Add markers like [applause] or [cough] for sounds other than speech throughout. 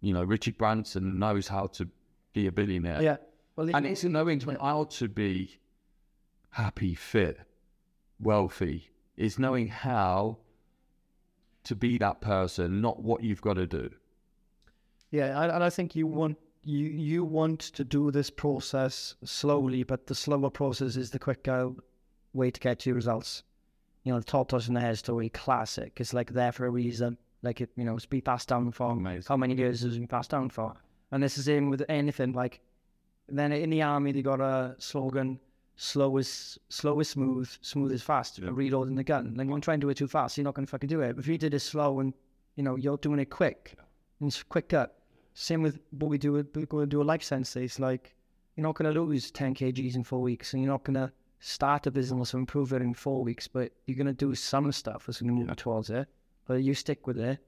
You know, Richard Branson knows how to be a billionaire. Yeah. Well, And it's knowing how to be happy, fit, wealthy. It's knowing how to be that person, not what you've got to do. Yeah, and I think you want you you want to do this process slowly, but the slower process is the quicker way to get to your results. You know, the tortoise and the hare story, classic. It's like there for a reason. Like it, you know, it's been passed down for Amazing. how many years has it been passed down for? And this is the same with anything. Like then in the army, they got a slogan: "Slow is slow is smooth, smooth is fast." Yeah. Reloading the gun. Like, don't try and do it too fast. You're not going to fucking do it. If you did it slow and you know you're doing it quick, and it's quicker. Same with what we do. with- We're going to do a life sensei. It's like you're not going to lose 10 kgs in four weeks, and you're not going to start a business or improve it in four weeks, but you're going to do some stuff that's going to move you towards it. But you stick with it,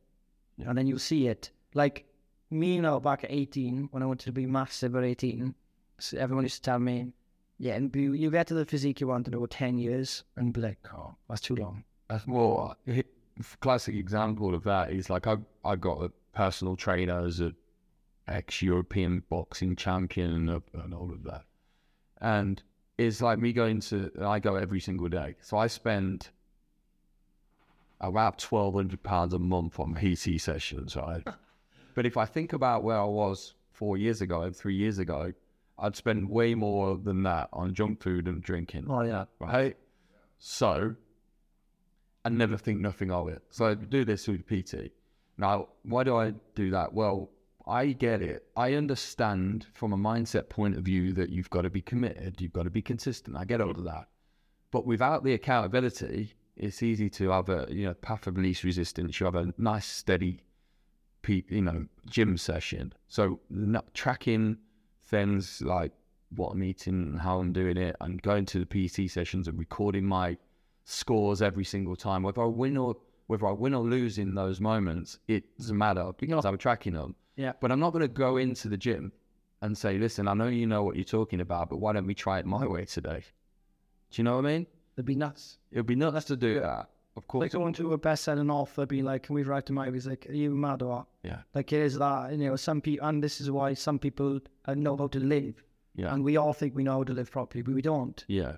and then you'll see it. Like me, you know, back at 18, when I wanted to be massive at 18, so everyone used to tell me, yeah, and you, you get to the physique you want in over 10 years, and be like, oh, that's too long. That's more a classic example of that is like I I got a personal trainer as a ex European boxing champion and, uh, and all of that, and it's like me going to I go every single day, so I spend about twelve hundred pounds a month on PT sessions, right? [laughs] but if I think about where I was four years ago and three years ago, I'd spend way more than that on junk food and drinking Oh, yeah. right? So I never think nothing of it. So I do this with PT. Now, why do I do that? Well, I get it. I understand from a mindset point of view that you've got to be committed, you've got to be consistent. I get all of that. But without the accountability, it's easy to have a you know path of least resistance. You have a nice steady, pe- you know, gym session. So not tracking things like what I'm eating and how I'm doing it, and going to the PT sessions and recording my scores every single time, whether I win or whether I win or lose in those moments, it doesn't matter because I'm tracking them. Yeah. But I'm not going to go into the gym and say, "Listen, I know you know what you're talking about, but why don't we try it my way today?" Do you know what I mean? It'd be nuts. It would be nuts to do that. Of course. Like going to a best-selling author, being like, "Can we write to my?" He's like, "Are you mad or what?" Yeah. Like it is that you know some people, and this is why some people uh, know how to live, Yeah. and we all think we know how to live properly, but we don't. Yeah.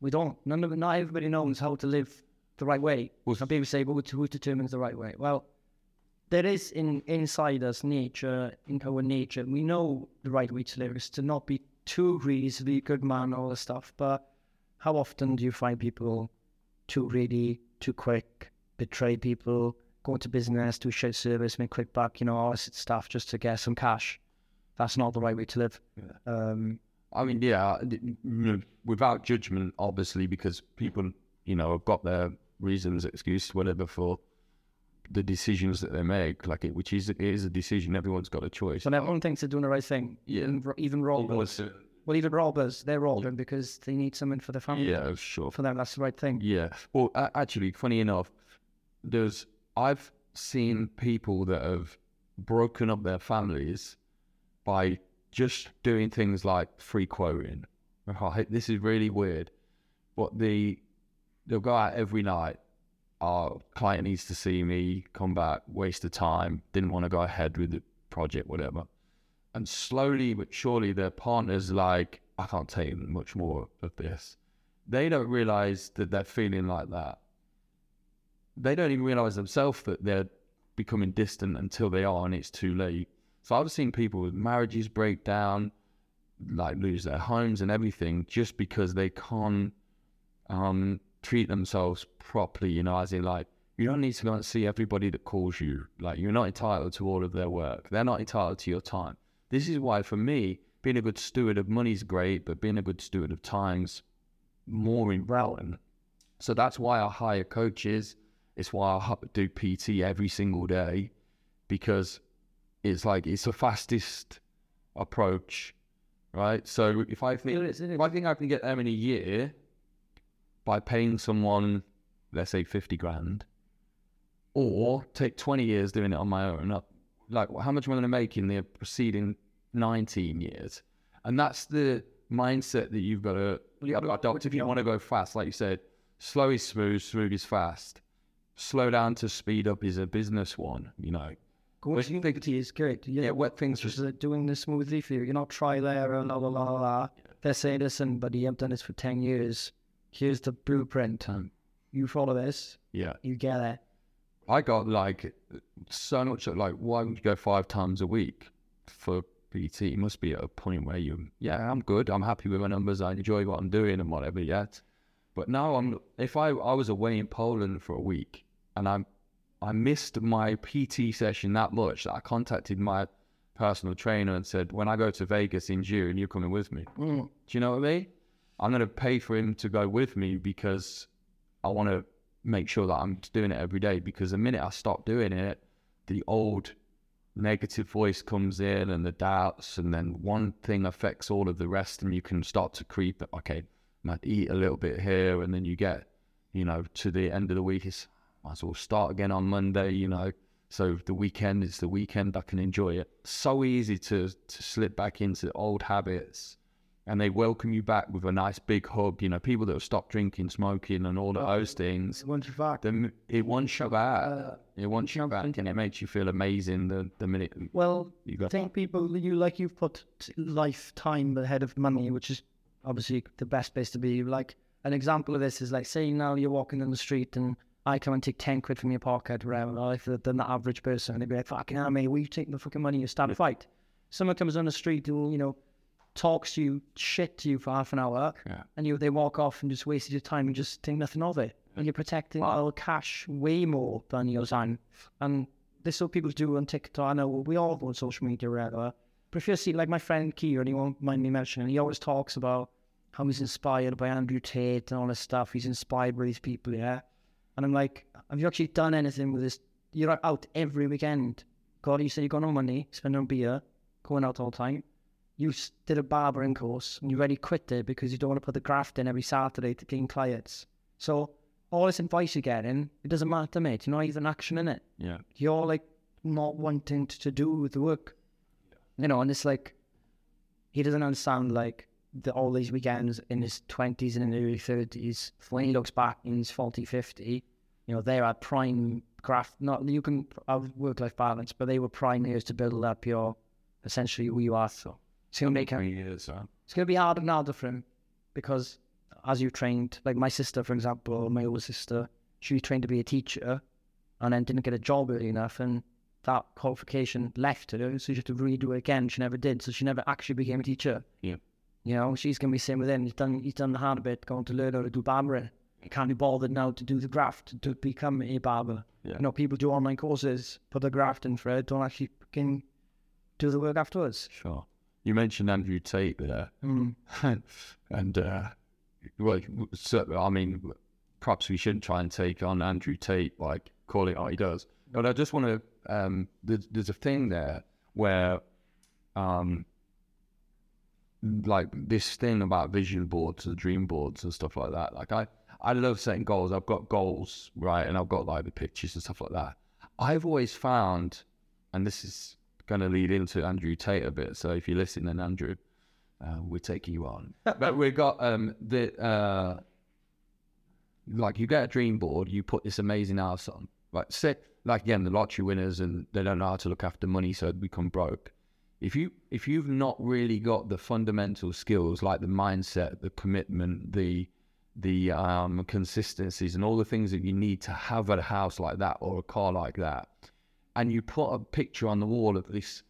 We don't. None of not everybody knows how to live the right way. Well, some people say, "But who, who determines the right way?" Well, there is in inside us nature, in our nature, we know the right way to live is to not be too greedy, to be a good man, all this stuff. But how often do you find people too greedy, too quick, betray people, go into business, do shit service, make quick buck, you know, all this stuff just to get some cash? That's not the right way to live. Um, I mean, yeah, d- you know, without judgment, obviously, because people, you know, have got their reasons, excuses, whatever, for the decisions that they make. Like it, which is it is a decision. Everyone's got a choice. but everyone thinks they're doing the right thing. Yeah. Even, even robbers. Well, even robbers, they're robbing because they need someone for the family. Yeah, sure. For them, that's the right thing. Yeah. Well, a- actually, funny enough, there's I've seen people that have broken up their families by just doing things like free quoting. Right? Oh, this is really weird, but the they'll go out every night. Our client needs to see me, come back, waste of time, didn't want to go ahead with the project, whatever. And slowly but surely, their partner's like, I can't take much more of this. They don't realize that they're feeling like that. They don't even realize themselves that they're becoming distant until they are, and it's too late. So I've seen people with marriages break down, like lose their homes and everything, just because they can't um, treat themselves properly. You know, as in like you don't need to go and see everybody that calls you. Like you're not entitled to all of their work. They're not entitled to your time. This is why, for me, being a good steward of money is great, but being a good steward of time's more important. So that's why I hire coaches. It's why I do PT every single day because it's like it's the fastest approach, right? So if I think is, is. if I think I can get them in a year by paying someone, let's say fifty grand, or take twenty years doing it on my own, like how much am I going to make in the preceding nineteen years? And that's the mindset that you've got to, you got to adopt if you want to go fast. Like you said, slow is smooth, smooth is fast. Slow down to speed up is a business one, you know. Going Well, to you the PT is good. Yeah, Yeah, wet things just uh, doing this smoothly for you. You're not trial error, la la la la. la. They're saying, listen, buddy, you've done this for 10 years. Here's the blueprint. um, You follow this, yeah. you get it. I got like so much like why would you go five times a week for PT? You must be at a point where you yeah, I'm good. I'm happy with my numbers. I enjoy what I'm doing and whatever yet. But now I'm if I I was away in Poland for a week and I'm I missed my PT session that much that I contacted my personal trainer and said, When I go to Vegas in June, you're coming with me. Mm. Do you know what I mean? I'm gonna pay for him to go with me because I wanna make sure that I'm doing it every day because the minute I stop doing it, the old negative voice comes in and the doubts, and then one thing affects all of the rest, and you can start to creep. Okay, might eat a little bit here, and then you get, you know, to the end of the week, it's might as well start again on Monday, you know. So the weekend is the weekend. I can enjoy it. So easy to to slip back into old habits and they welcome you back with a nice big hug. You know, people that have stopped drinking, smoking, and all of those things. Once you're back. Then it wants you back. Uh, It wants you back, and it makes you feel amazing. The the minute Well, you I go, think people, you like you've put lifetime ahead of money, which is obviously the best place to be. Like an example of this is like, say now you're walking in the street and I come and take 10 quid from your pocket, whatever, like the, the average person, they'd be like, fucking hell, mate, where you taking the fucking money? You start a fight. Someone comes on the street and, you know, talks to you, shit to you for half an hour, Yeah. and you they walk off and just wasted your time and just think nothing of it. And you're protecting our cash way more than your time. And this is what people do on TikTok. I know we all go on social media whatever. But if you see, like my friend Kieran, he won't mind me mentioning, he always talks about how he's inspired by Andrew Tate and all this stuff. He's inspired by these people, yeah. And I'm like, have you actually done anything with this? You're out every weekend. God, you say you got no money, spending on beer, going out all the time. You did a barbering course and you already quit it because you don't want to put the graft in every Saturday to gain clients. So all this advice you're getting, it doesn't matter, mate. You're not even action in it yeah, you're like not wanting to, do the work. You know, and it's like he doesn't understand like the, all these weekends in his 20s and in early 30s. When he looks back in his 40, 50, you know, they're at prime graft. Not you can have work life balance, but they were prime years to build up your essentially who you are. So it's gonna make three years. Huh? it's going to be harder and harder for him because as you trained, like my sister, for example, my older sister, she trained to be a teacher and then didn't get a job early enough and that qualification left her. So she had to redo it again. She never did. So she never actually became a teacher. Yeah. You know, she's going to be same with him. He's done, he's done the hard bit, going to learn how to do barbering. He can't be bothered now to do the graft, to become a barber. Yeah. You know, people do online courses, put the graft in for it, don't actually fucking do the work afterwards. Sure. You mentioned Andrew Tate there, Mm. [laughs] and uh, well, so, I mean, perhaps we shouldn't try and take on Andrew Tate, like call it what he does. But I just want to. Um, there's, there's a thing there where, um, like this thing about vision boards and dream boards and stuff like that. Like I, I love setting goals. I've got goals, right, and I've got like the pictures and stuff like that. I've always found, and this is going to lead into Andrew Tate a bit. So if you listen, then Andrew, uh, we're taking you on. [laughs] but we've got um the uh, like you get a dream board, you put this amazing house on. Like say, like again, the lottery winners, and they don't know how to look after money, so they become broke. If you if you've not really got the fundamental skills like the mindset, the commitment, the the um, consistencies, and all the things that you need to have at a house like that or a car like that, and you put a picture on the wall of this,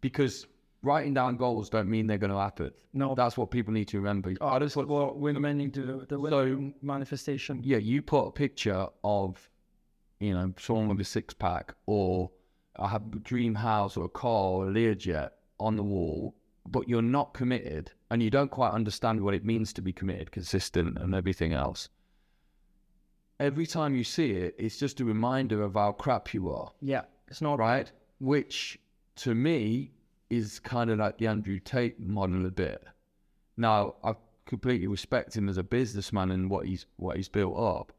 because writing down goals don't mean they're going to happen. No, That's what people need to remember. Oh, that's what what women need to do. The So- manifestation. yeah, you put a picture of, you know, someone with a six pack or I have a dream house or a car or a Learjet on the wall, but you're not committed and you don't quite understand what it means to be committed, consistent, and everything else. Every time you see it, it's just a reminder of how crap you are, Yeah, it's not right? Which to me is kind of like the Andrew Tate model a bit. Now, I completely respect him as a businessman and what he's what he's built up.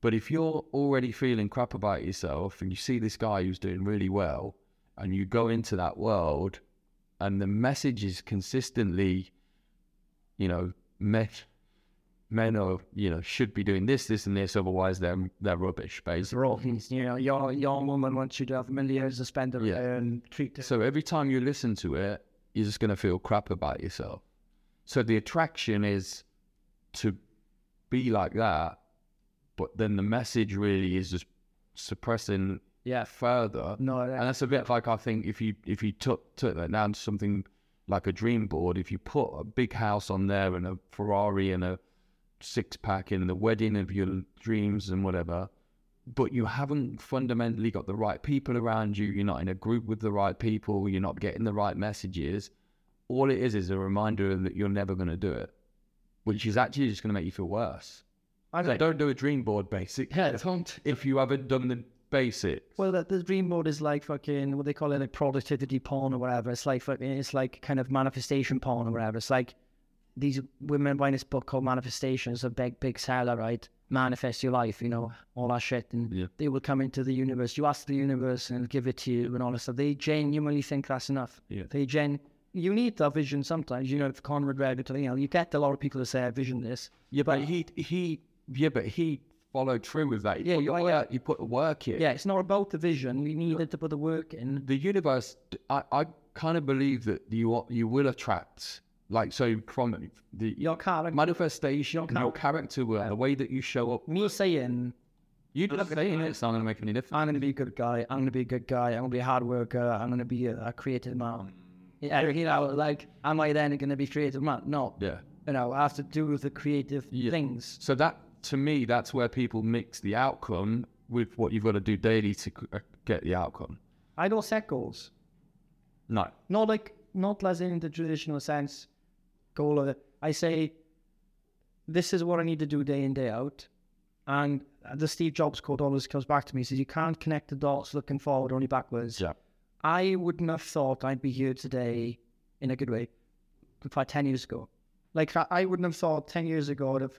But if you're already feeling crap about yourself and you see this guy who's doing really well and you go into that world and the message is consistently, you know, met men are, you know, should be doing this, this, and this, otherwise they're they're rubbish, basically. Things, you know, your your woman wants you to have millions to spend on Yeah. and treat her. So every time you listen to it, you're just going to feel crap about yourself. So the attraction is to be like that, but then the message really is just suppressing Yeah. further. No, And that's a bit like I think if you if you took took that down to something like a dream board, if you put a big house on there and a Ferrari and a six pack and the wedding of your dreams and whatever, but you haven't fundamentally got the right people around you, you're not in a group with the right people, you're not getting the right messages, all it is is a reminder that you're never going to do it, which is actually just going to make you feel worse. I don't, don't do a dream board, basic. yeah, don't. If you haven't done the basics. Well, the, the dream board is like fucking what they call it, like productivity porn or whatever. It's like fucking, it's like kind of manifestation porn or whatever. It's like these women buying this book called Manifestations, a big big seller, right? Manifest your life, you know, all that shit, and Yeah. they will come into the universe. You ask the universe and give it to you and all that stuff. They genuinely think that's enough. Yeah. They gen. You need that vision sometimes. You know, if Conrad read it, you know, you get a lot of people to say, "I vision this." Yeah, but he he yeah, but he followed through with that. He Yeah, put you- work, he put the work in. Yeah, it's not about the vision. You needed to put the work in. The universe, I, I kind of believe that you you will attract like so from the Your character. manifestation, Your your character, will, the way that you show up. me saying You just saying it, it's not going to make any difference. I'm going to be a good guy. I'm going to be a good guy. I'm going to be a hard worker. I'm going to be a, a creative man. Yeah, you know, like, am I then going to be creative man? No. Yeah. You know, I have to do with the creative Yeah. things. So that to me, that's where people mix the outcome with what you've got to do daily to uh, get the outcome. I don't set goals. No. Not like, not as in the traditional sense, goal of it. I say, this is what I need to do day in, day out. And the Steve Jobs quote always comes back to me. He says, you can't connect the dots looking forward, only backwards. Yeah. I wouldn't have thought I'd be here today in a good way about 10 years ago. Like, I- I wouldn't have thought 10 years ago I'd have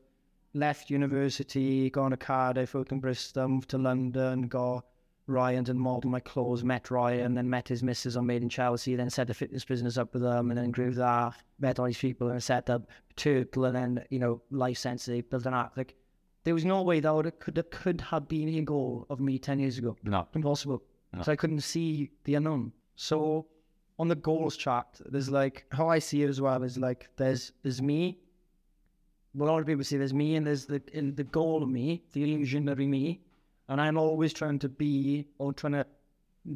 left university, gone to Cardiff, worked in Bristol, moved to London, got Ryan and model my clothes, met Ryan, then met his missus on Made in Chelsea, then set the fitness business up with them, and then grew that, met all these people, and set up Turtle, and then, you know, Life Sensei, built an app. Like, there was no way that would, could, could have been a goal of me 10 years ago No. impossible. No. So I couldn't see the unknown. So on the goals chart, there's like how I see it as well is like there's there's me. Well, a lot of people say there's me and there's the in the goal of me, the illusionary me, and I'm always trying to be or trying to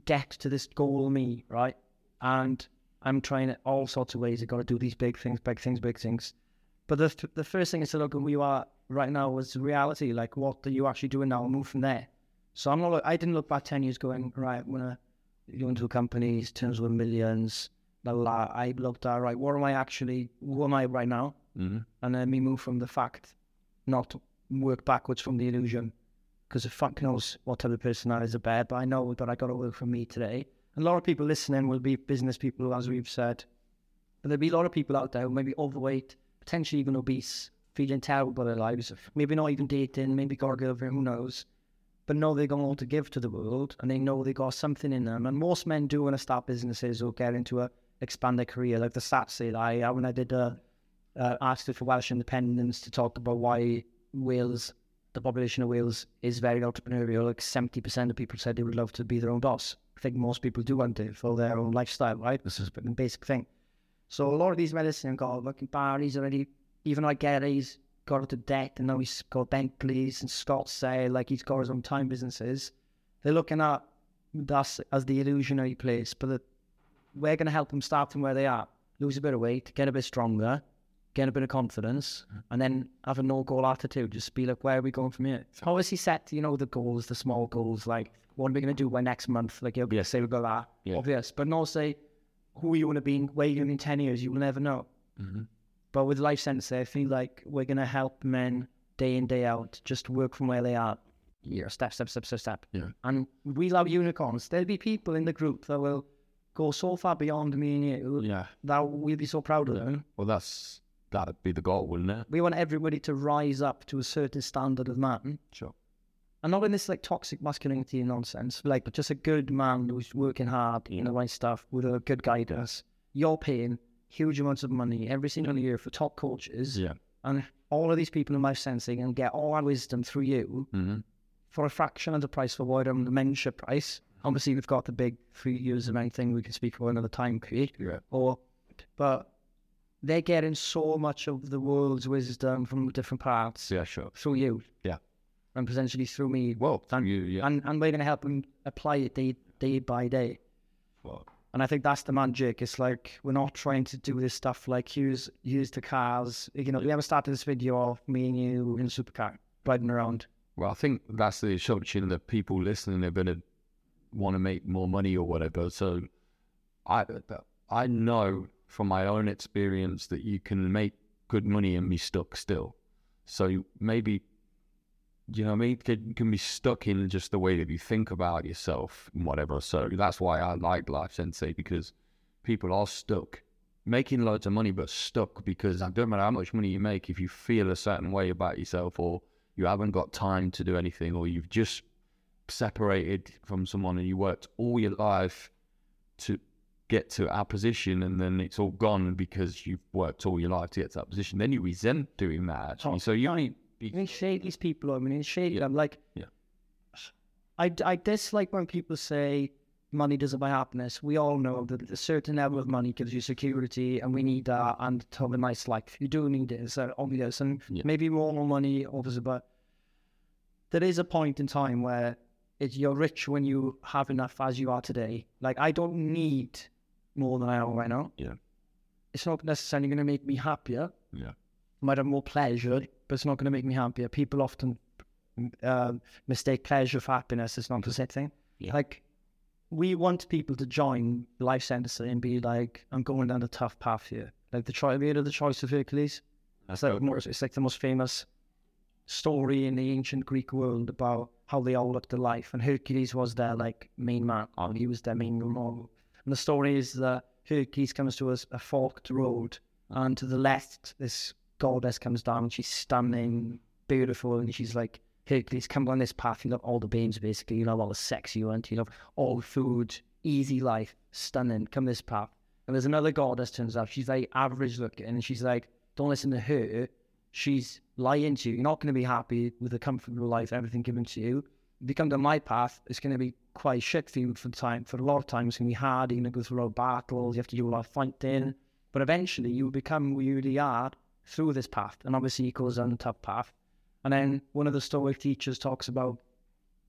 get to this goal me, right? And I'm trying it all sorts of ways. I've got to do these big things, big things, big things. But the the first thing is to look at who you are right now is reality. Like what are you actually doing now? Move from there. So I'm not. I didn't look back ten years going right. I'm gonna go into a company, turns with millions. Blah, blah, blah. I looked at right. What am I actually? Who am I right now? hmm And then me move from the fact, not work backwards from the illusion, because the fuck knows what type of person I is a bad. But I know that I got to work for me today. And a lot of people listening will be business people, as we've said. But there'll be a lot of people out there who may be overweight, potentially even obese, feeling terrible about their lives, maybe not even dating, maybe got a girlfriend, who knows but know they got all to give to the world and they know they got something in them. And most men do want to start businesses or get into a expand their career. Like the stats say, I when I did a uh, article for Welsh Independence to talk about why Wales, the population of Wales, is very entrepreneurial. Like seventy percent of people said they would love to be their own boss. I think most people do want to for their own lifestyle, right? This is a basic thing. So a lot of these medicine got fucking Barry's already, even like Gary's got into debt and now he's got Bentley's and Scott say like he's got his own time businesses. They're looking at us as the illusionary place, but we're going to help them start from where they are, lose a bit of weight, get a bit stronger, get a bit of confidence, and then have a no goal attitude. Just be like, where are we going from here? Obviously, set you know the goals, the small goals, like what are we going to do by next month? Like you'll Yeah. say we've got that, Yeah. obvious, but not say who you want to be, where you're going to be in ten years. You will never know. hmm But with Life Sensei, I feel like we're going to help men day in, day out, just work from where they are. Yeah, step, step, step, step, step. Yeah. And we love unicorns. There'll be people in the group that will go so far beyond me and you Yeah. that we'll be so proud of them. Well, that's that'd be the goal, wouldn't it? We want everybody to rise up to a certain standard of man. Sure. And not in this like toxic masculinity nonsense, like, but just a good man who's working hard, you know, right stuff with a good guidance. You're paying huge amounts of money every single year for top coaches Yeah. And all of these people in life sensei and get all our wisdom through you hmm for a fraction of the price for what um, the membership price. Obviously, we've got the big three years of anything we can speak about another time period. Yeah. Or, but they're getting so much of the world's wisdom from different parts Yeah, sure. through you. Yeah. And potentially through me. Well, thank you. Yeah. And, and we're going to help them apply it day, day by day. Well, And I think that's the magic. It's like we're not trying to do this stuff like use use the cars. You know, we haven't started this video of me and you in a supercar riding around. Well, I think that's the assumption that people listening are going to want to make more money or whatever. So, I I know from my own experience that you can make good money and be stuck still. So maybe, you know, I mean, you can be stuck in just the way that you think about yourself and whatever. So that's why I like Life Sensei because people are stuck making loads of money, but stuck because it doesn't matter how much money you make if you feel a certain way about yourself or you haven't got time to do anything or you've just separated from someone and you worked all your life to get to our position and then it's all gone because you've worked all your life to get to that position then you resent doing that actually. Oh, so you only I mean, shade these people. I mean, shade them. Like, Yeah. I, I dislike when people say money doesn't buy happiness. We all know that a certain level of money gives you security, and we need that and to have a nice life. You do need it, so obvious, and Yeah. maybe more money, obviously, but there is a point in time where it's you're rich when you have enough as you are today. Like, I don't need more than I am right mm, now. Yeah. It's not necessarily going to make me happier yeah might have more pleasure, but it's not going to make me happier. People often um mistake pleasure for happiness. It's not the mm-hmm. same thing. Yeah. Like, we want people to join Life Sensei and be like, I'm going down a tough path here. Like the choice, have of the choice of Hercules? that's It's like, more, it's like the most famous story in the ancient Greek world about how they all looked at life. And Hercules was their like main man. And he was their main role model. And the story is that Hercules comes to a, a forked road, and to the left, this goddess comes down. And she's stunning, beautiful, and she's like, Hercules, come on this path. You love all the babes, basically. You love all the sex you want. You love all food, easy life, stunning. Come this path. And there's another goddess turns up. She's like average looking, and she's like, don't listen to her. She's lying to you. You're not going to be happy with a comfortable life, everything given to you. If you come to my path, it's going to be quite shit for you for the time. For a lot of time. it's going to be hard. You're going to go through a lot of battles. You have to do a lot of fighting. But eventually, you become who you really are through this path. And obviously, it goes on a tough path. And then one of the Stoic teachers talks about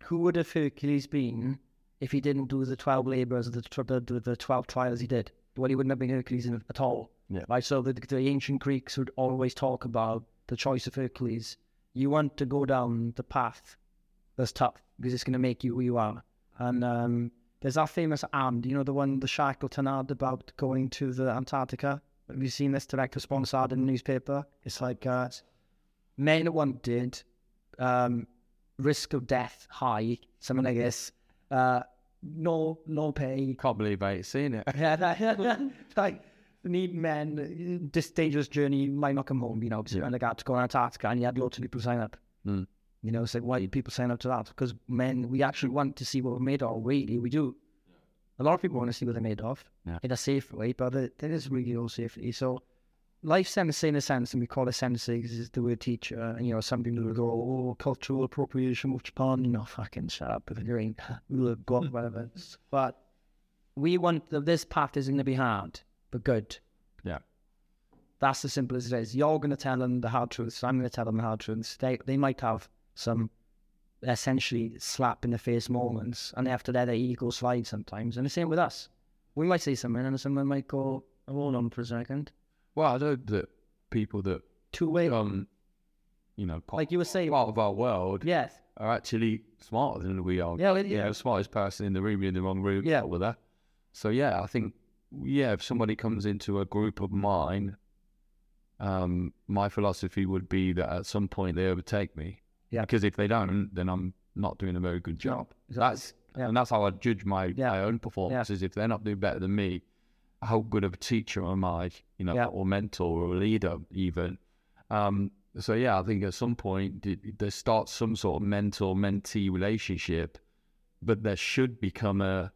who would have Hercules been if he didn't do the 12 labors, the, the, the, the 12 trials he did? Well, he wouldn't have been Hercules at all. Yeah. Right. So the, the ancient Greeks would always talk about the choice of Hercules. You want to go down the path that's tough because it's going to make you who you are. And um, there's that famous ad, you know, the one, the Shackleton ad about going to the Antarctica. Have you seen this direct response ad in the newspaper? It's like uh, men wanted, um, risk of death high, something like this. Uh, no, no pay, can't believe I ain't seen it yeah, that, [laughs] like need men. This dangerous journey, might not come home. You know, because Yeah. yeah. like had to go on Antarctica, and you had lots of people sign up. Mm. You know, it's like why do people sign up to that? Because men, we actually want to see what we're made of. Really, we do. A lot of people want to see what they're made of Yeah. in a safe way, but there, is really no safety. So, life sensei in a sense, and we call it sensei because it's the word teacher. And you know, some people will go, "Oh, cultural appropriation which Japan." You know, fucking shut up with your own we'll go whatever. [laughs] But we want that this path is going to be hard, but good. Yeah. That's as simple as it is. You're going to tell them the hard truths. I'm going to tell them the hard truths. They they might have some essentially slap in the face moments, and they have to let their ego slide sometimes. And the same with us. We might say something, and someone might go, "Hold on for a second. well I know that people that Two way." um you know part, Like you were saying- part of our world yes. are actually smarter than we are Yeah, well, yeah, yeah. the smartest person in the room you're in the wrong room. Yeah. with that. So yeah, I think yeah, if somebody comes into a group of mine, um, my philosophy would be that at some point they overtake me. Yeah. Because if they don't, then I'm not doing a very good job. That's Yeah. and that's how I judge my Yeah. my own performances. If they're not doing better than me, how good of a teacher am I? You know, Yeah. or mentor or leader even. Um, so yeah, I think at some point there starts some sort of mentor mentee relationship, but there should become a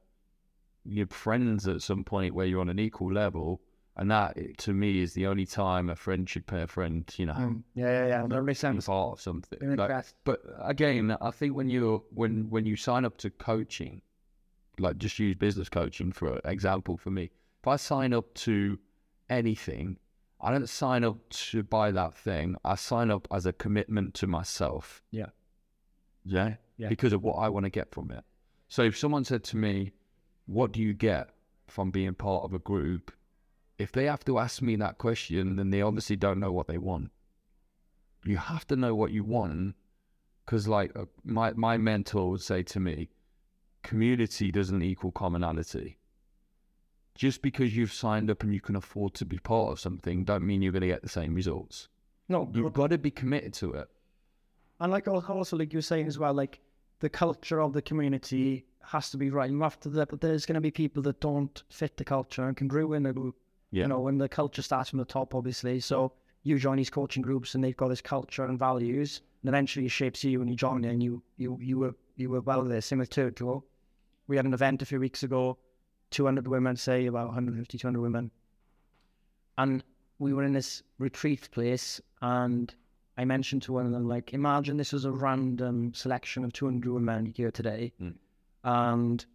you're friends at some point where you're on an equal level, And that, to me, is the only time a friend should pay a friend, you know, Mm. Yeah, yeah, yeah. That makes sense. part of something. Like, but again, I think when you're when when you sign up to coaching, like just use business coaching for example for me. If I sign up to anything, I don't sign up to buy that thing. I sign up as a commitment to myself. Yeah. Yeah. Yeah. Because of what I want to get from it. So if someone said to me, What do you get from being part of a group? If they have to ask me that question, then they obviously don't know what they want. You have to know what you want because, like, uh, my, my mentor would say to me, community doesn't equal commonality. Just because you've signed up and you can afford to be part of something, don't mean you're going to get the same results. No, You've got to be committed to it. And like al- also like you were saying as well, like the culture of the community has to be right. You have to there's gonna be people that don't fit the culture and can ruin a group. Yeah. You know, when the culture starts from the top obviously. So you join these coaching groups and they've got this culture and values and eventually it shapes you and you join it and you you you were you were well there. Same with Turtle. We had an event a few weeks ago, two hundred women, say about 150, 200 women. And we were in this retreat place and I mentioned to one of them, like, imagine this was a random selection of 200 women here today. Mm. And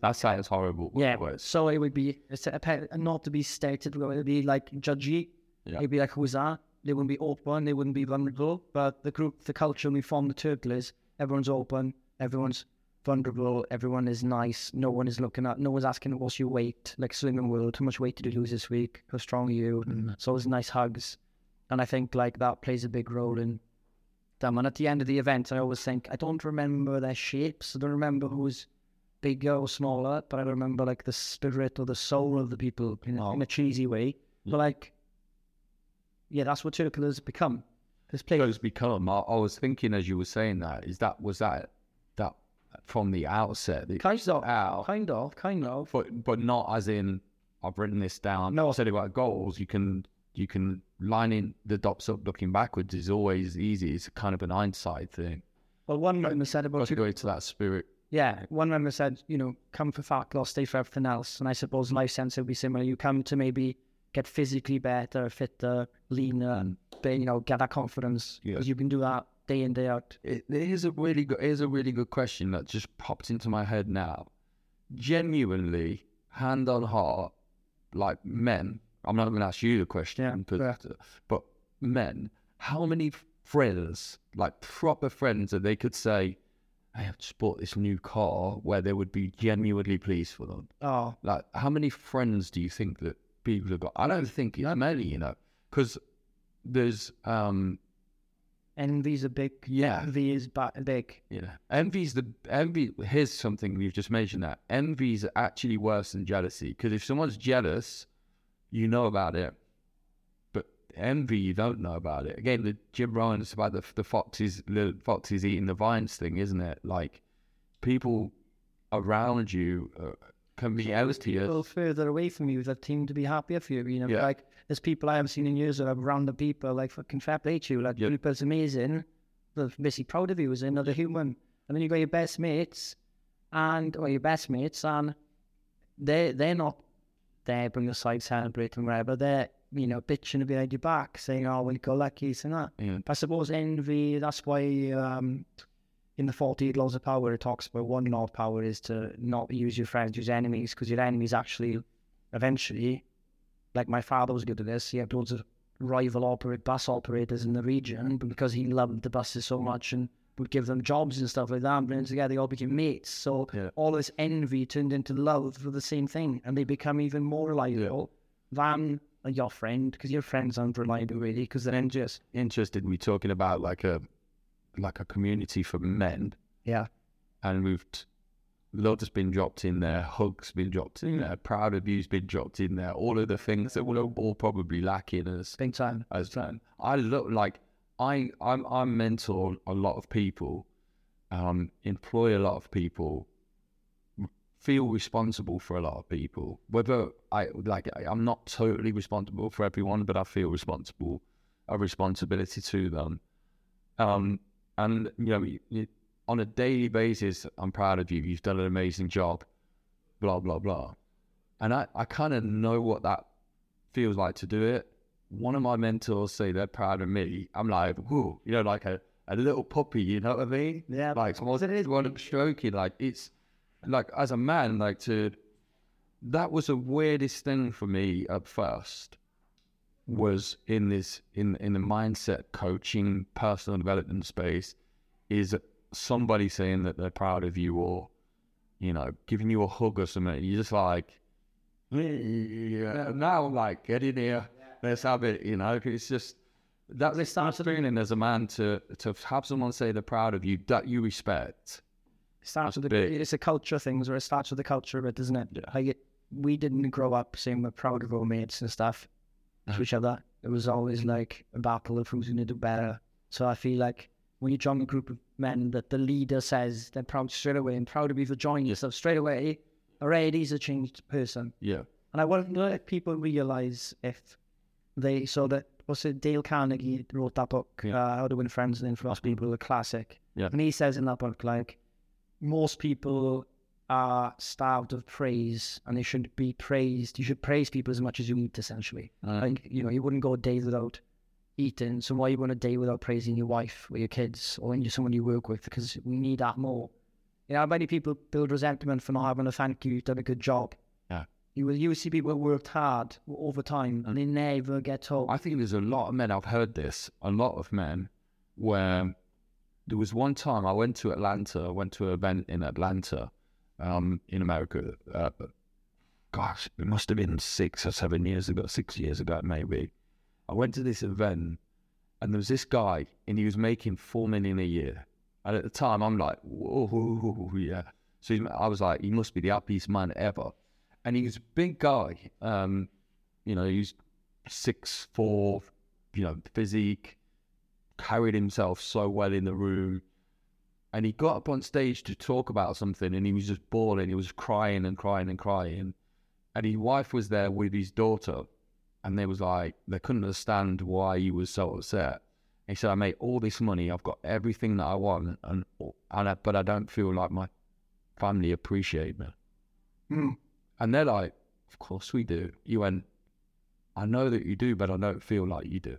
That sounds horrible. yeah, so it would be, it's a, pe- not to be stated, it would be like judgy. Yeah. It'd be like, who's that? They wouldn't be open, they wouldn't be vulnerable. But the group, the culture we formed, the turtle everyone's open, everyone's vulnerable, everyone is nice, no one is looking at, no one's asking what's your weight, like Slimming World, how much weight did you lose this week? How strong are you? Mm. So it's nice hugs. And I think like that plays a big role in them. And at the end of the event, I always think, I don't remember their shapes. I don't remember who's bigger or smaller, but I remember like the spirit or the soul of the people in, a- in a cheesy way. Mm. But like, yeah, that's what Turtle has become. This place. It's become. I, I was thinking as you were saying that, is that was that that from the outset? the- Kind of, out, kind of, kind of. but but not as in I've written this down. No. I said about goals. You can you can line in the dots up looking backwards is always easy. It's kind of an hindsight thing. Well, one member said about to go into that spirit. Yeah, one member said, you know, come for fat loss, stay for everything else. And I suppose mm. life sense would be similar. You come to maybe get physically better, fitter, leaner, and but, you know, get that confidence Yeah. because you can do that day in day out. It, it is a really good. It is a really good question that just popped into my head now. Genuinely, hand on heart, like men. I'm not going to ask you the question, Yeah, but, yeah. Uh, but men. How many friends, like proper friends, that they could say, "I have just bought this new car," where they would be genuinely pleased for them. Oh, Like, how many friends do you think that people have got? I don't think it's many, you know, because there's um envy's a big, Yeah. envy is big. Yeah, envy's the envy. Here's something we've just mentioned that envy's actually worse than jealousy because if someone's jealous, you know about it, envy you don't know about it. Again, the Jim is about the the foxes, the foxes eating the vines thing, isn't it? Like people around you uh, can be People envious. further away from you that seem to be happier for you. You know, Yeah. like there's people I haven't seen in years that are random people like fucking fair play to you. Like Yeah. people's amazing. They're basically proud of you as another human. And then you got your best mates and or your best mates and they they're not there bring your side celebrating whatever. They're, you know, bitching behind your back, saying, Oh, well go lucky, this and that. Yeah. I suppose envy, that's why um, in the 48 laws of power, it talks about one law of power is to not use your friends, use enemies, because your enemies actually, eventually, like my father was good at this, he had loads of rival operate bus operators in the region, but because he loved the buses so much and would give them jobs and stuff like that, and then together they all became mates. So Yeah. all this envy turned into love for the same thing, and they become even more reliable than your friend, because your friends aren't reliable really, because they're envious. Interested in me talking about like a like a community for men. Yeah. and we've t- loads has been dropped in there, hugs been dropped in there, proud of you's been dropped in there, all of the things that we're all probably lacking as Big time. as men. I look like I I'm I mentor a lot of people, um, employ a lot of people, feel responsible for a lot of people. Whether I like I- I'm not totally responsible for everyone, but I feel responsible, a responsibility to them. Um, and you know, you- you- on a daily basis, I'm proud of you. You've done an amazing job. Blah blah blah. and I, I kind of know what that feels like to do it. One of my mentors say they're proud of me. I'm like, whoa, you know, like a, a little puppy, you know what I mean? Yeah, Like, suppose it is. One stroking, like it's like as a man, like to that was the weirdest thing for me at first was in this in in the mindset coaching personal development space is somebody saying that they're proud of you or you know giving you a hug or something. You're just like yeah now I'm like get in here. Let's have it you know? It's just that start feeling as a man to to have someone say they're proud of you that you respect starts That's with big. the, it's a culture thing, or it starts with the culture of it, doesn't it? Yeah. Like it, we didn't grow up saying we're proud of our mates and stuff to each other. It was always like a battle of who's going to do better. So I feel like when you join a group of men that the leader says they're proud straight away and proud of you for joining yourself straight away, already he's a changed person. yeah And I wonder if people realize if they so that what's it Dale Carnegie wrote that book, Yeah. uh, How to Win Friends and Influence People, a classic. Yeah. And he says in that book, like most people are starved of praise and they shouldn't be praised. You should praise people as much as you eat, essentially. Uh, Like, you know, you wouldn't go a day without eating. So why you want a day without praising your wife or your kids or any- someone you work with? Because we need that more. You know, many people build resentment for not having a thank you, you've done a good job. Yeah. You will you see people who worked hard over time and they never get told. I think there's a lot of men, I've heard this, a lot of men, where there was one time I went to Atlanta, I went to an event in Atlanta, um, in America. Uh, gosh, it must have been six or seven years ago, six years ago, maybe. I went to this event and there was this guy and he was making four million a year. And at the time, I'm like, whoa, yeah. So I was like, he must be the happiest man ever. And he was a big guy. Um, you know, he's six four, you know, physique, carried himself so well in the room. And he got up on stage to talk about something and he was just bawling. He was crying and crying and crying. And his wife was there with his daughter. And they was like, they couldn't understand why he was so upset. He said, I make all this money. I've got everything that I want. And, and I, but I don't feel like my family appreciate me. Hmm. And they're like, Of course we do. You went, I know that you do, but I don't feel like you do.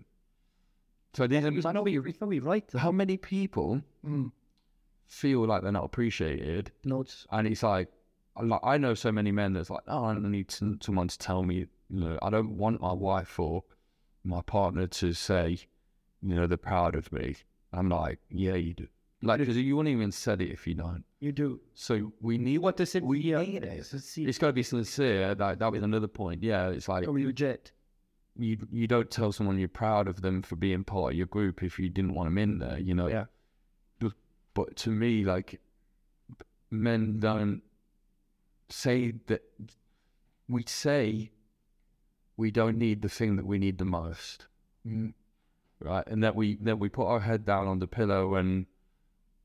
So then, I know you're, I know you're right. how many people Mm. feel like they're not appreciated? Loads. And it's like, I- like I know so many men that's like, oh, I don't need some- someone to tell me, you know, I don't want my wife or my partner to say, you know, they're proud of me. I'm like, yeah, you do. Like, because you wouldn't even said it if you don't. You do. So we need What does it we need it. It's, it's, It's got to be sincere. That that was another point. Yeah, it's like legit. You you don't tell someone you're proud of them for being part of your group if you didn't want them in there. You know. Yeah. But, but to me, like men don't say that. We say we don't need the thing that we need the most, Mm. right? And that we that we put our head down on the pillow and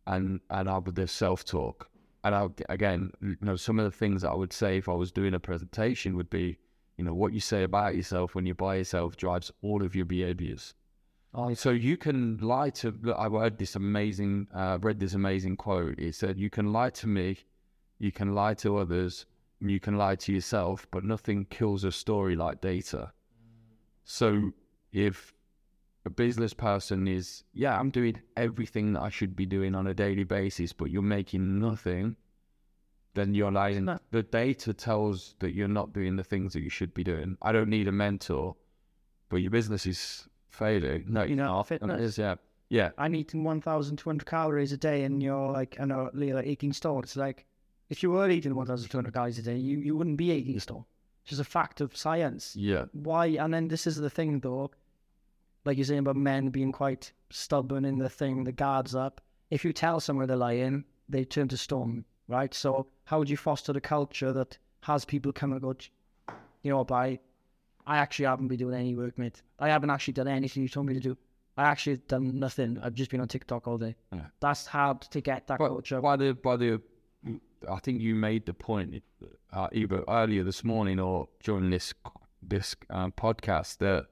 and and have this self talk. And I, again, you know, some of the things that I would say if I was doing a presentation would be, you know, what you say about yourself when you're by yourself drives all of your behaviors. Oh, So you can lie to. I read this amazing, uh, read this amazing quote. It said, "You can lie to me, you can lie to others, and you can lie to yourself, but nothing kills a story like data." So if a business person is, yeah, I'm doing everything that I should be doing on a daily basis, but you're making nothing, then you're lying. The data tells that you're not doing the things that you should be doing. I don't need a mentor, but your business is failing. No, You know, it's not. And it fitness. is, yeah. Yeah. I'm eating 1,200 calories a day and you're like, I know, like 18 stone. It's like, if you were eating 1,200 calories a day, you, you wouldn't be 18 stone. It's just a fact of science. Yeah. Why? And then this is the thing, though, like you're saying about men being quite stubborn in the thing, the guards up. If you tell someone they're lying, they turn to stone, right? So how would you foster the culture that has people come and go, you know, by I actually haven't been doing any work, mate. I haven't actually done anything you told me to do. I actually done nothing. I've just been on TikTok all day. Yeah. That's hard to get that But culture. by the by the, I think you made the point uh, either earlier this morning or during this this uh, podcast that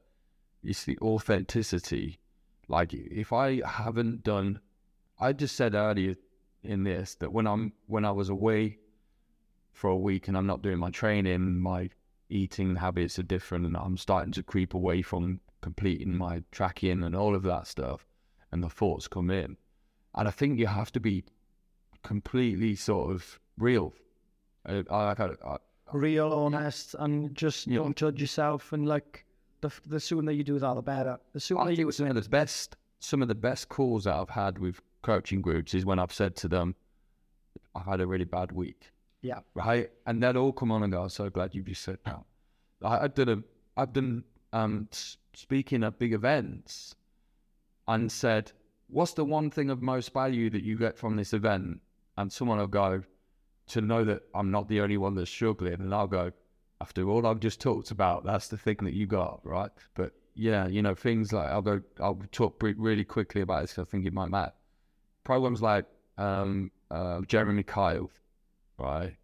it's the authenticity. Like if I haven't done, I just said earlier in this that when I'm mm-hmm. when I was away for a week and I'm not doing my training, my eating habits are different, and I'm starting to creep away from completing my tracking and all of that stuff, and the thoughts come in. And I think you have to be completely sort of real. I, I, I, real, honest, and just Yeah. don't judge yourself. And like the the sooner you do that, the better. The sooner I you think some of the best some of the best calls that I've had with coaching groups is when I've said to them, I had a really bad week. yeah, Right. And they'll all come on and go, I'm so glad you just said that. I, I've done a I've done um speaking at big events and said, What's the one thing of most value that you get from this event? And someone will go, to know that I'm not the only one that's struggling. And I'll go, after all I've just talked about, that's the thing that you got, right? But yeah, you know, things like I'll go, I'll talk really quickly about this 'cause I think it might matter. Programs like um, uh, Jeremy Kyle, right?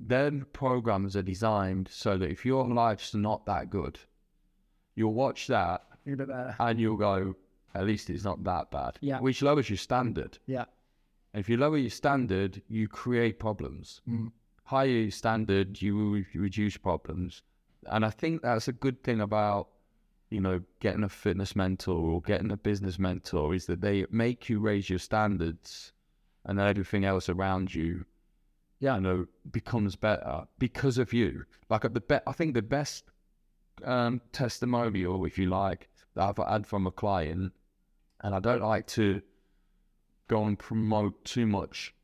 Their programs are designed so that if your life's not that good, you'll watch that you're a bit better. and you'll go, at least it's not that bad. Yeah. Which lowers your standard. Yeah, If you lower your standard, you create problems. Mm. Higher your standard, you reduce problems. And I think that's a good thing about, you know, getting a fitness mentor or getting a business mentor is that they make you raise your standards and everything else around you, Yeah. you know, becomes better because of you. Like the be- I think the best um, testimonial, if you like, that I've had from a client, and I don't like to go and promote too much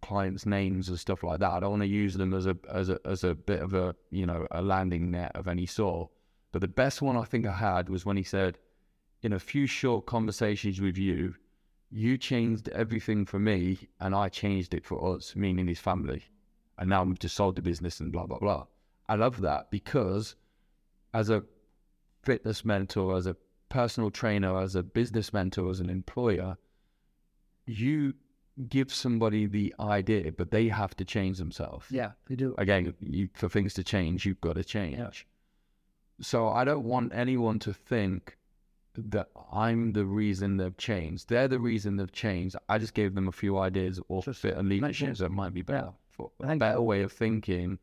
clients' names and stuff like that. I don't want to use them as a as a as a bit of a you know a landing net of any sort. But the best one I think I had was when he said, "In a few short conversations with you, you changed everything for me, and I changed it for us, meaning his family. And now we've just sold the business and blah blah blah." I love that because as a fitness mentor, as a personal trainer, as a business mentor, as an employer, you give somebody the idea, but they have to change themselves. yeah, they do. Again, you, for things to change, you've got to change. So I don't want anyone to think that I'm the reason they've changed. They're the reason they've changed. I just gave them a few ideas or Just fit and leadership that might be better for a better way of thinking.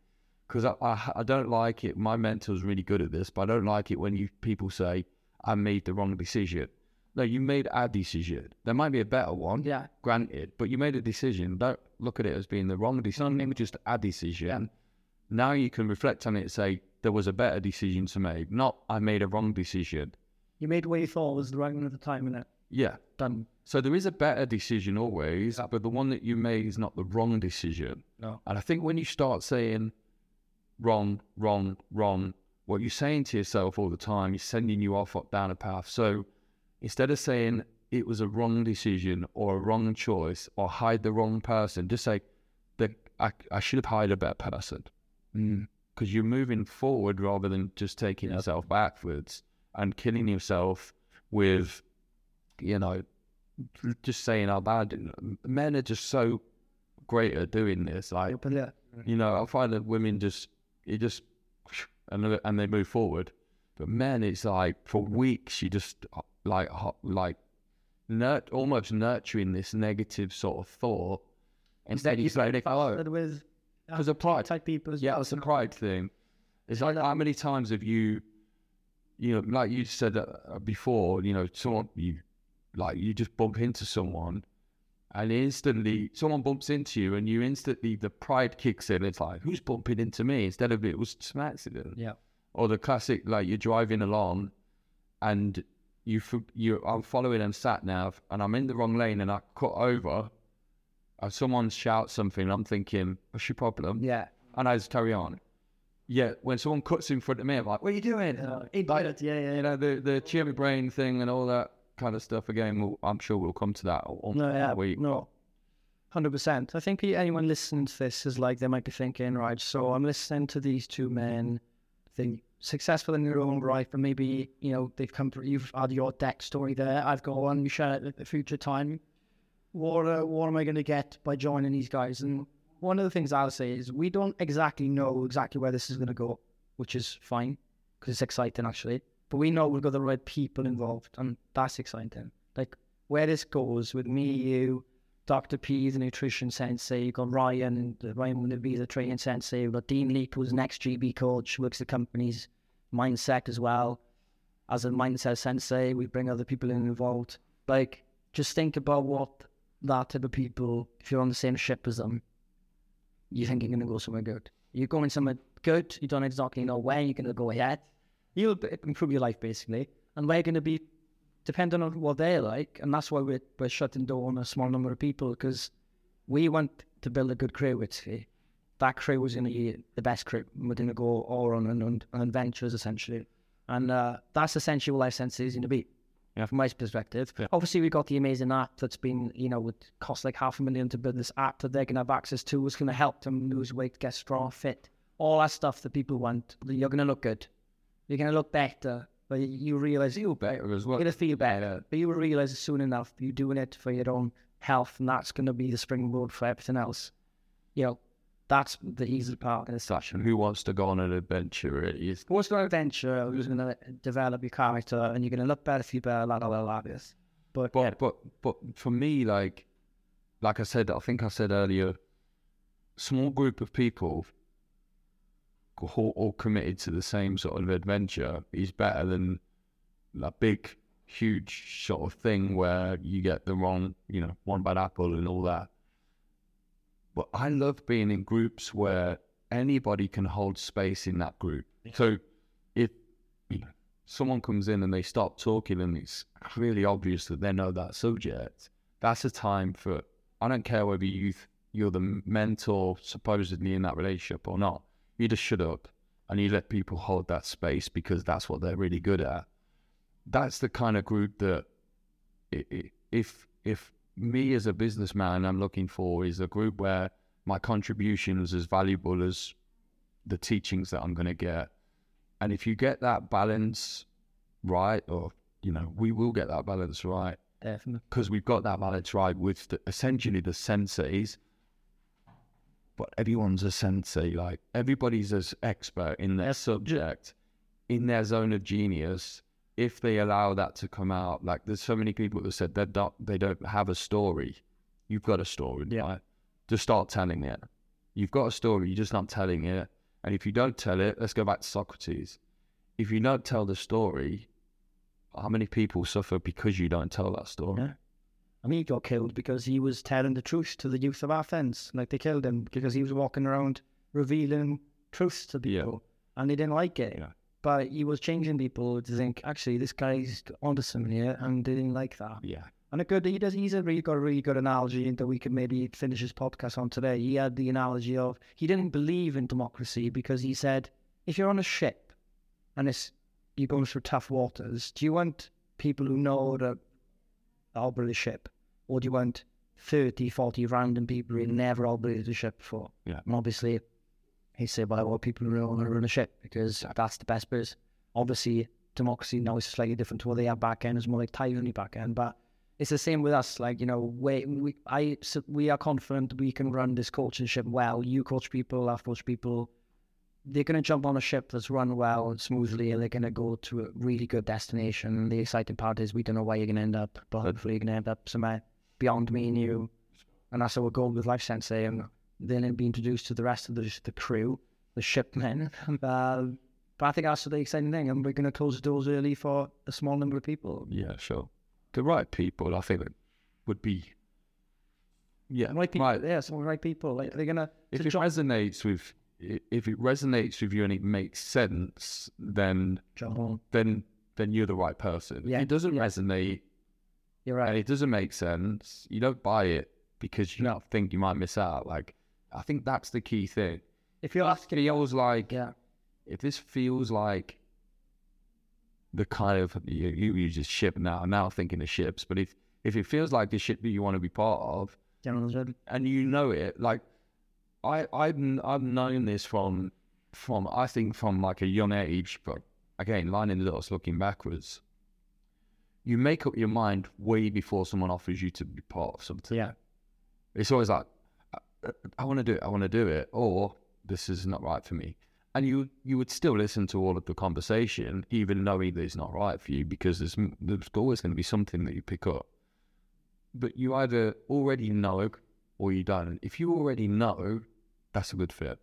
Because I, I, I don't like it. My mentor's really good at this, but I don't like it when you people say I made the wrong decision. No, you made a decision. There might be a better one, Yeah, granted, but you made a decision. Don't look at it as being the wrong decision. Was just a decision. Now you can reflect on it and say there was a better decision to make, not I made a wrong decision. you made what you thought was the right one at the time, and it Yeah. done. So there is a better decision always, but the one that you made is not the wrong decision. No. And I think when you start saying wrong, wrong, wrong, what you're saying to yourself all the time is sending you off down a path. So instead of saying it was a wrong decision or a wrong choice or hide the wrong person, just say that I, I should have hired a better person. Mm. Because you're moving forward rather than just taking yourself backwards and killing yourself with, you know, just saying how bad. Men are just so great at doing this. Like, yeah, you know, I find that women just it just and they- and they move forward, but men, it's like for weeks you just like like nurt almost nurturing this negative sort of thought instead you say they oh But with because of pride. type people as Yeah, well. it's a pride thing. It's like how many times have you, you know, like you said uh, before, you know, someone you like you just bump into someone, and instantly someone bumps into you, and you instantly the pride kicks in. It's like who's bumping into me instead of it was just an accident. Yeah. Or the classic like you're driving along, and you you I'm following and sat nav, and I'm in the wrong lane, and I cut over. And someone shouts something, I'm thinking, what's your problem? Yeah. and I just carry on. Yeah, when someone cuts in front of me, I'm like, "What are you doing?" Uh, like, yeah, yeah. you know, the the chimney brain thing and all that kind of stuff. Again, we'll, I'm sure we'll come to that on No, yeah, week. no, hundred percent. I think anyone listening to this is like they might be thinking, right? So I'm listening to these two men, they successful in their own right, but maybe you know they've come. through You've had your deck story there. I've got one. You share it at the future time. What uh, what am I going to get by joining these guys? And one of the things I'll say is we don't exactly know exactly where this is going to go, which is fine because it's exciting actually. But we know we've got the right people involved, and that's exciting. Like where this goes with me, you, Dr. P, the nutrition sensei. You've got Ryan, Ryan will be the training sensei. We've got Dean Leap, who's an ex-GB coach, works the company's mindset as well. As a mindset sensei, we bring other people in involved. Like, just think about what that type of people, if you're on the same ship as them, you think you're going to go somewhere good. You're going somewhere good, you don't exactly know where you're going to go yet. You'll improve your life, basically. And we're going to be depending on what they're like. And that's why we're, we're shutting down on a small number of people because we want to build a good crew. It's, that crew was going to be the best crew. We're going to go all on, on, on adventures, essentially. And uh, that's essentially what Life Sensei's going to be. Yeah. From my perspective, yeah. obviously we've got the amazing app that's been, you know, would cost like half a million to build this app that they can have access to. It's going to help them lose weight, get strong, fit, all that stuff that people want. You're going to look good. You're going to look better. But you realize you better as well. You're going to feel better. But you realize soon enough you're doing it for your own health, and that's going to be the springboard for everything else. You know, that's the easy part of the discussion. Who wants to go on an adventure? Is who wants to go on an adventure? Who's going to develop your character, and you're going to look better, feel better, blah blah blah. this. But but, yeah. but but for me, like like I said, I think I said earlier, small group of people all, all committed to the same sort of adventure is better than a big, huge sort of thing where you get the wrong, you know, one bad apple and all that. But I love being in groups where anybody can hold space in that group. So if someone comes in and they stop talking and it's really obvious that they know that subject, that's a time for, I don't care whether you, you're the mentor supposedly in that relationship or not, you just shut up and you let people hold that space because that's what they're really good at. That's the kind of group that if if me as a businessman I'm looking for is a group where my contribution is as valuable as the teachings that I'm going to get. And if you get that balance right, or, you know, we will get that balance right. Definitely. Because we've got that balance right with the, essentially the senseis, but everyone's a sensei. Like everybody's as expert in their subject, in their zone of genius if they allow that to come out, like there's so many people that said they don't they don't have a story. You've got a story, yeah. right? Just start telling it. You've got a story, you're just not telling it. And if you don't tell it, let's go back to Socrates. If you don't tell the story, how many people suffer because you don't tell that story? Yeah. I mean, he got killed because he was telling the truth to the youth of Athens. Like they killed him because he was walking around revealing truths to people, yeah. and they didn't like it. Yeah but he was changing people to think actually this guy's onto something here, and they didn't like that. Yeah. And a good, he does. He's a really got a really good analogy that we could maybe finish his podcast on today. He had the analogy of he didn't believe in democracy because he said, if you're on a ship and it's you're going through tough waters, do you want people who know the operate the ship, or do you want 30, 40 random people who mm-hmm. never operated the ship before? Yeah. And obviously, he said, well, I want people who know how to run a ship because that's the best bit. Obviously, democracy now is slightly different to what they have back end. It's more like tyranny back end, but it's the same with us. Like you know, we we I so we are confident we can run this coaching ship well. You coach people, I've coached people. They're going to jump on a ship that's run well and smoothly, and they're going to go to a really good destination. And the exciting part is we don't know where you're going to end up, but hopefully you're going to end up somewhere beyond me and you. And that's our goal with Life Sensei. And then it'd be introduced to the rest of the, the crew, the shipmen. Uh, [laughs] but I think that's the exciting thing, and we're going to close the doors early for a small number of people. Yeah, sure. The right people, I think, would be. Yeah, right people. Right. Yeah, some right people. Like they're gonna. If it resonates with, if it resonates with you and it makes sense, then then then you're the right person. Yeah. If it doesn't yeah. resonate, you're right. And it doesn't make sense. You don't buy it because you no. think you might miss out. Like I think that's the key thing. If you're asking, it feels like yeah. If this feels like the kind of you, you just ship now. Now thinking of ships, but if if it feels like the ship that you want to be part of, and you know it, like I I've I've known this from from I think from like a young age, but again, lining the dots, looking backwards. You make up your mind way before someone offers you to be part of something. Yeah, it's always like I want to do it. I want to do it, or this is not right for me. And you you would still listen to all of the conversation, even knowing that it's not right for you, because there's there's always going to be something that you pick up. but you either already know or you don't. If you already know, that's a good fit.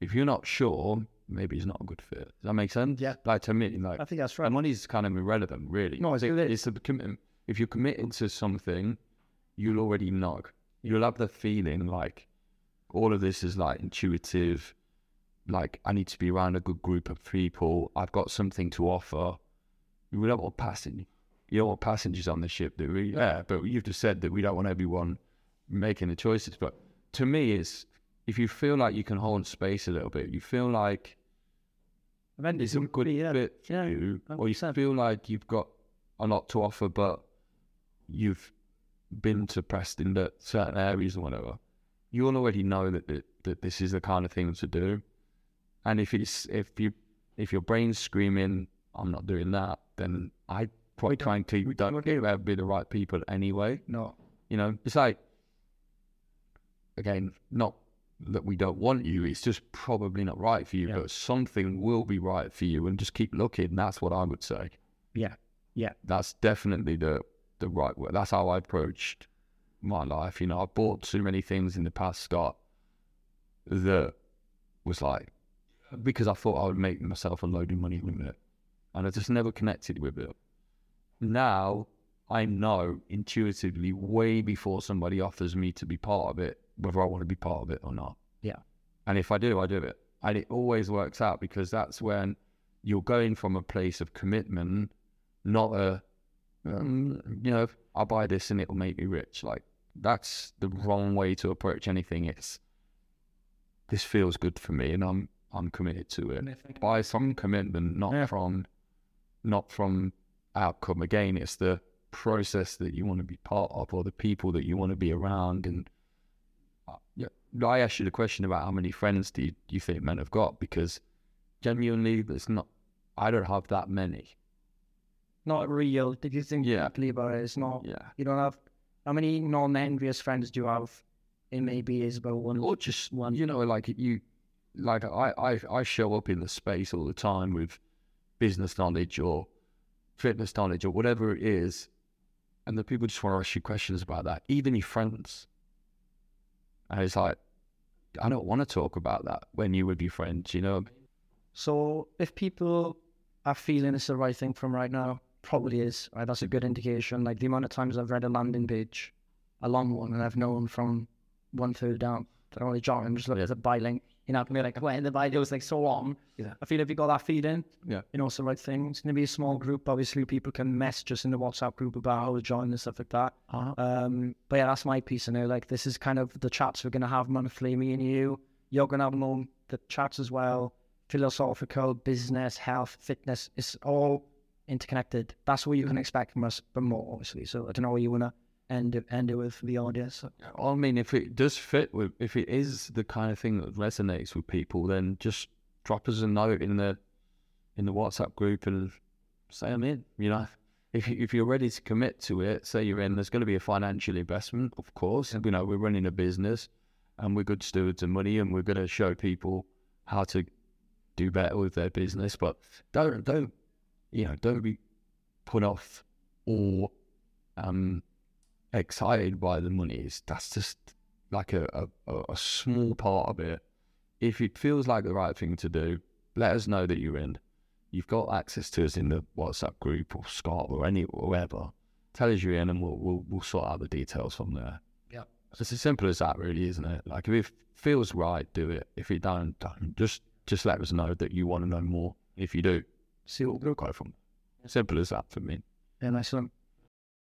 If you're not sure, maybe it's not a good fit. Does that make sense? Yeah. Like to me, like I think that's right. money's kind of irrelevant, really. No, I think it's a commitment. If you're committed to something, you'll already know. You'll have the feeling like all of this is like intuitive. Like I need to be around a good group of people. I've got something to offer. We don't want passengers. You don't want passengers on the ship, do we? Yeah, but you've just said that we don't want everyone making the choices. But to me, it's if you feel like you can hold space a little bit, you feel like Eventually, it's a good yeah. for Yeah, you, or you 100%. feel like you've got a lot to offer, but you've been suppressed in the certain areas or whatever. You'll already know that, that that this is the kind of thing to do, and if it's if you if your brain's screaming, "I'm not doing that," then I quite frankly don't think that'd be the right people anyway. No. You know, it's like again, not that we don't want you, it's just probably not right for you, Yeah. but something will be right for you and just keep looking. That's what I would say. Yeah. Yeah. That's definitely the the right way. That's how I approached my life. You know, I bought too many things in the past, Scott, that was like because I thought I would make myself a load of money with it. And I just never connected with it. Now I know intuitively way before somebody offers me to be part of it, whether I want to be part of it or not. Yeah. And if I do, I do it. And it always works out because that's when you're going from a place of commitment, not a, um, you know, I'll buy this and it'll make me rich. Like, that's the wrong way to approach anything. It's, this feels good for me and I'm, I'm committed to it And I think- by some commitment, not Yeah. from not from outcome. Again, it's the process that you want to be part of or the people that you want to be around. And uh, yeah, I asked you the question about how many friends do you, do you think men have got? Because genuinely, there's not. I don't have that many. Not real. If you think Yeah. deeply about it, it's not. Yeah. You don't have. How many non-envious friends do you have? It maybe is about one. or just one. you know like you like I, I i show up in the space all the time with business knowledge or fitness knowledge or whatever it is and the people just want to ask you questions about that even your friends and it's like i don't want to talk about that when you're with your friends you know So if people are feeling it's the right thing from right now, probably is. Right, that's a good indication. Like the amount of times I've read a landing page, a long one, and I've known from one third down that only jot and just look at the buy link. You know, I can be like, when the video is like so long. Yeah. I feel if you got that feed in, Yeah. you know, it's the right thing. It's going to be a small group. Obviously, people can message us in the WhatsApp group about how to join and stuff like that. Uh-huh. Um, but yeah, that's my piece in it. Like, this is kind of the chats we're going to have monthly, me and you. You're going to have more the chats as well. Philosophical, business, health, fitness. It's all interconnected. That's what you can mm-hmm. expect from us, but more, obviously. So I don't know what you want to end it, end it with the audience. I mean, if it does fit with, if it is the kind of thing that resonates with people, then just drop us a note in the in the WhatsApp group and say I'm in. You know, if if you're ready to commit to it, say you're in. There's going to be a financial investment, of course. You know, we're running a business, and we're good stewards of money, and we're going to show people how to do better with their business. But don't don't you know don't be put off or um excited by the money. It's, that's just like a, a, a- small part of it. If it feels like the right thing to do, let us know that you're in. You've got access to us in the WhatsApp group or Scott or any whoever. Tell us you're in, and we'll we'll, we'll sort out the details from there. Yeah. it's as simple as that, really, isn't it? Like if it feels right, do it. If it don't, don't. Just just let us know that you want to know more. If you do, See what we'll go from. Simple as